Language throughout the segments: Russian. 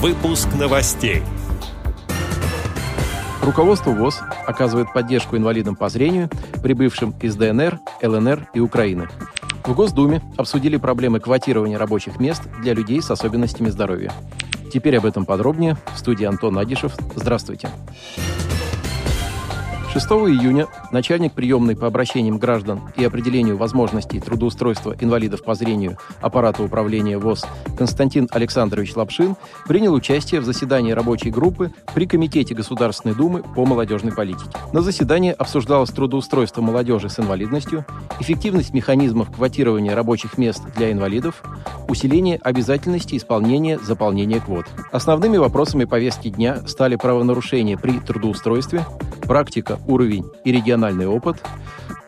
Выпуск новостей. Руководство ВОЗ оказывает поддержку инвалидам по зрению, прибывшим из ДНР, ЛНР и Украины. В Госдуме обсудили проблемы квотирования рабочих мест для людей с особенностями здоровья. Теперь об этом подробнее. В студии Антон Адишев. Здравствуйте. 6 июня начальник приемной по обращениям граждан и определению возможностей трудоустройства инвалидов по зрению аппарата управления ВОЗ Константин Александрович Лапшин принял участие в заседании рабочей группы при Комитете Государственной Думы по молодежной политике. На заседании обсуждалось трудоустройство молодежи с инвалидностью, эффективность механизмов квотирования рабочих мест для инвалидов, усиление обязательности исполнения заполнения квот. Основными вопросами повестки дня стали правонарушения при трудоустройстве, практика, уровень и региональный опыт,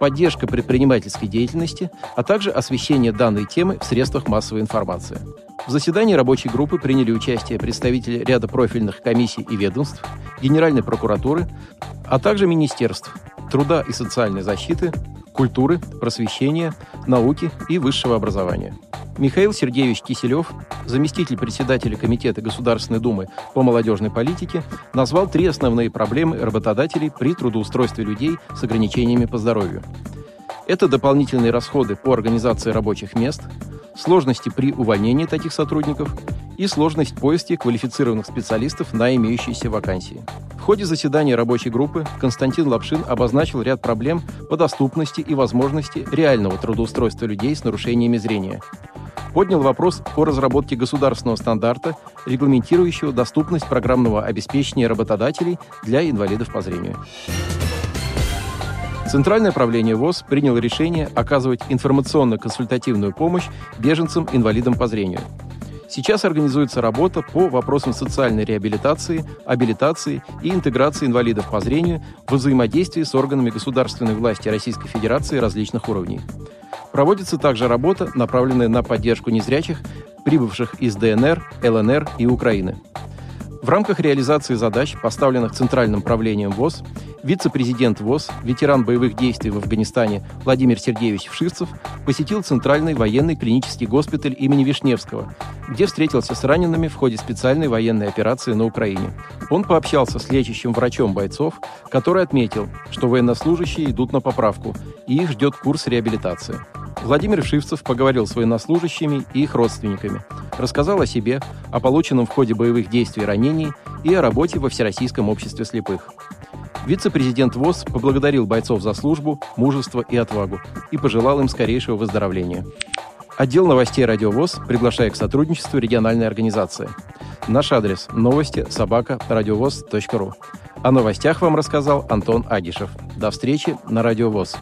поддержка предпринимательской деятельности, а также освещение данной темы в средствах массовой информации. В заседании рабочей группы приняли участие представители ряда профильных комиссий и ведомств, Генеральной прокуратуры, а также министерств труда и социальной защиты, культуры, просвещения, науки и высшего образования. Михаил Сергеевич Киселев, заместитель председателя Комитета Государственной Думы по молодежной политике, назвал три основные проблемы работодателей при трудоустройстве людей с ограничениями по здоровью. Это дополнительные расходы по организации рабочих мест, сложности при увольнении таких сотрудников и сложность поиска квалифицированных специалистов на имеющиеся вакансии. В ходе заседания рабочей группы Константин Лапшин обозначил ряд проблем по доступности и возможности реального трудоустройства людей с нарушениями зрения – поднял вопрос о разработке государственного стандарта, регламентирующего доступность программного обеспечения работодателей для инвалидов по зрению. Центральное правление ВОЗ приняло решение оказывать информационно-консультативную помощь беженцам-инвалидам по зрению. Сейчас организуется работа по вопросам социальной реабилитации, абилитации и интеграции инвалидов по зрению в взаимодействии с органами государственной власти Российской Федерации различных уровней. Проводится также работа, направленная на поддержку незрячих, прибывших из ДНР, ЛНР и Украины. В рамках реализации задач, поставленных Центральным правлением ВОЗ, вице-президент ВОЗ, ветеран боевых действий в Афганистане Владимир Сергеевич Вшивцев посетил Центральный военный клинический госпиталь имени Вишневского, где встретился с ранеными в ходе специальной военной операции на Украине. Он пообщался с лечащим врачом бойцов, который отметил, что военнослужащие идут на поправку, и их ждет курс реабилитации. Владимир Шивцев поговорил с военнослужащими и их родственниками, рассказал о себе, о полученном в ходе боевых действий ранений и о работе во Всероссийском обществе слепых. Вице-президент ВОЗ поблагодарил бойцов за службу, мужество и отвагу и пожелал им скорейшего выздоровления. Отдел новостей «Радио ВОЗ» приглашает к сотрудничеству региональной организации. Наш адрес – новости собака радиовоз.ру. О новостях вам рассказал Антон Агишев. До встречи на «Радио ВОЗ».